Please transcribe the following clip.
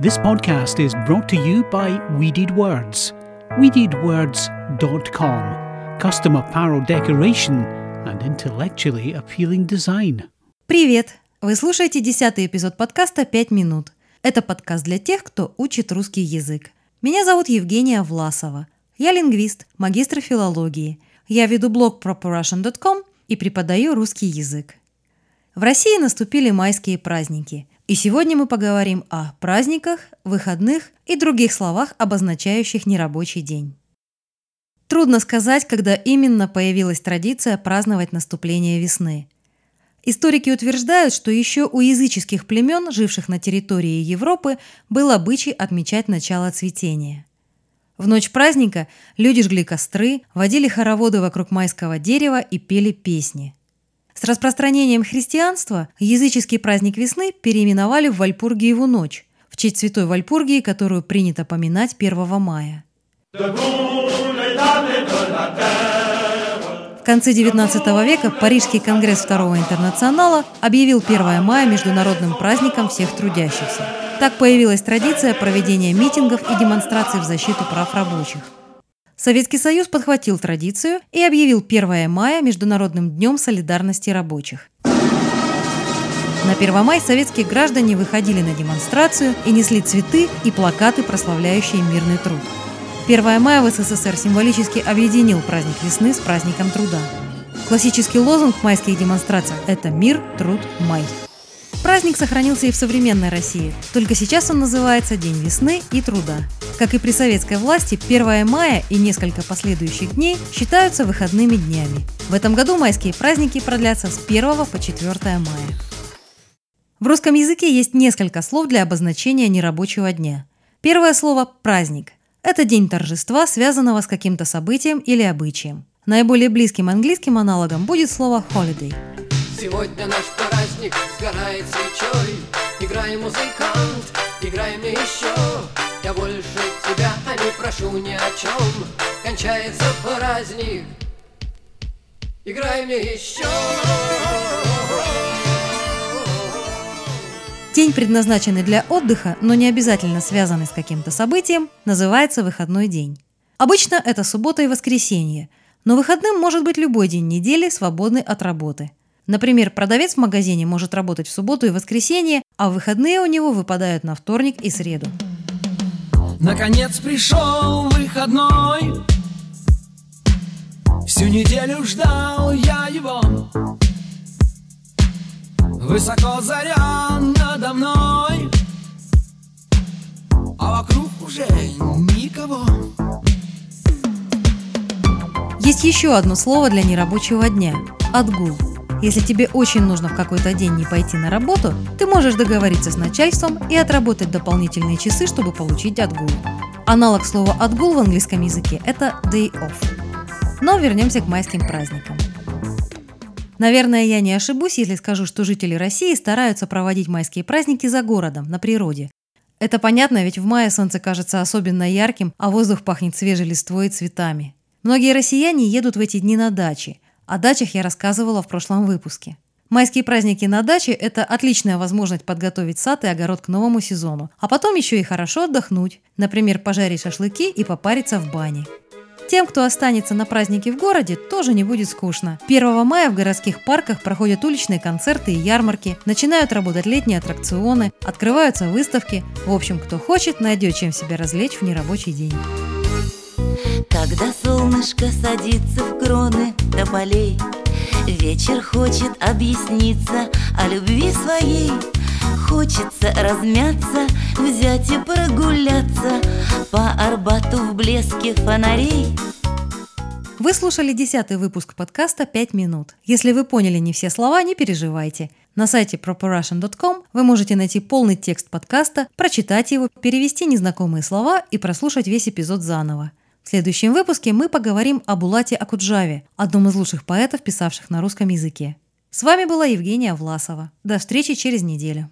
This podcast is brought to you by Weeded Words. WeededWords.com. Custom apparel decoration and intellectually appealing design. Привет! Вы слушаете десятый эпизод подкаста «Пять минут». Это подкаст для тех, кто учит русский язык. Меня зовут Евгения Власова. Я лингвист, магистр филологии. Я веду блог properrussian.com и преподаю русский язык. В России наступили майские праздники. И сегодня мы поговорим о праздниках, выходных и других словах, обозначающих нерабочий день. Трудно сказать, когда именно появилась традиция праздновать наступление весны. Историки утверждают, что еще у языческих племен, живших на территории Европы, был обычай отмечать начало цветения. В ночь праздника люди жгли костры, водили хороводы вокруг майского дерева и пели песни – с распространением христианства языческий праздник весны переименовали в Вальпургиеву ночь, в честь святой Вальпургии, которую принято поминать 1 мая. В конце XIX века Парижский конгресс Второго интернационала объявил 1 мая международным праздником всех трудящихся. Так появилась традиция проведения митингов и демонстраций в защиту прав рабочих. Советский Союз подхватил традицию и объявил 1 мая Международным днем солидарности рабочих. На 1 мая советские граждане выходили на демонстрацию и несли цветы и плакаты, прославляющие мирный труд. 1 мая в СССР символически объединил праздник весны с праздником труда. Классический лозунг майских демонстраций – это «Мир, труд, май». Праздник сохранился и в современной России, только сейчас он называется День весны и труда. Как и при советской власти, 1 мая и несколько последующих дней считаются выходными днями. В этом году майские праздники продлятся с 1 по 4 мая. В русском языке есть несколько слов для обозначения нерабочего дня. Первое слово – праздник. Это день торжества, связанного с каким-то событием или обычаем. Наиболее близким английским аналогом будет слово holiday – Сегодня наш праздник сгорает свечой. Играй, музыкант, играй мне еще Я больше тебя не прошу ни о чем Кончается праздник Играй мне еще День, предназначенный для отдыха, но не обязательно связанный с каким-то событием, называется выходной день. Обычно это суббота и воскресенье, но выходным может быть любой день недели, свободный от работы – Например, продавец в магазине может работать в субботу и воскресенье, а выходные у него выпадают на вторник и среду. Наконец пришел выходной. Всю неделю ждал я его. Высоко заря надо мной. А вокруг уже никого. Есть еще одно слово для нерабочего дня – отгул – если тебе очень нужно в какой-то день не пойти на работу, ты можешь договориться с начальством и отработать дополнительные часы, чтобы получить отгул. Аналог слова «отгул» в английском языке – это day off. Но вернемся к майским праздникам. Наверное, я не ошибусь, если скажу, что жители России стараются проводить майские праздники за городом, на природе. Это понятно, ведь в мае солнце кажется особенно ярким, а воздух пахнет свежей листвой и цветами. Многие россияне едут в эти дни на дачи – о дачах я рассказывала в прошлом выпуске. Майские праздники на даче – это отличная возможность подготовить сад и огород к новому сезону, а потом еще и хорошо отдохнуть, например, пожарить шашлыки и попариться в бане. Тем, кто останется на празднике в городе, тоже не будет скучно. 1 мая в городских парках проходят уличные концерты и ярмарки, начинают работать летние аттракционы, открываются выставки. В общем, кто хочет, найдет чем себя развлечь в нерабочий день. Когда солнышко садится в кроны до полей Вечер хочет объясниться о любви своей Хочется размяться, взять и прогуляться По Арбату в блеске фонарей вы слушали десятый выпуск подкаста «Пять минут». Если вы поняли не все слова, не переживайте. На сайте properrussian.com вы можете найти полный текст подкаста, прочитать его, перевести незнакомые слова и прослушать весь эпизод заново. В следующем выпуске мы поговорим о Булате Акуджаве, одном из лучших поэтов, писавших на русском языке. С вами была Евгения Власова. До встречи через неделю.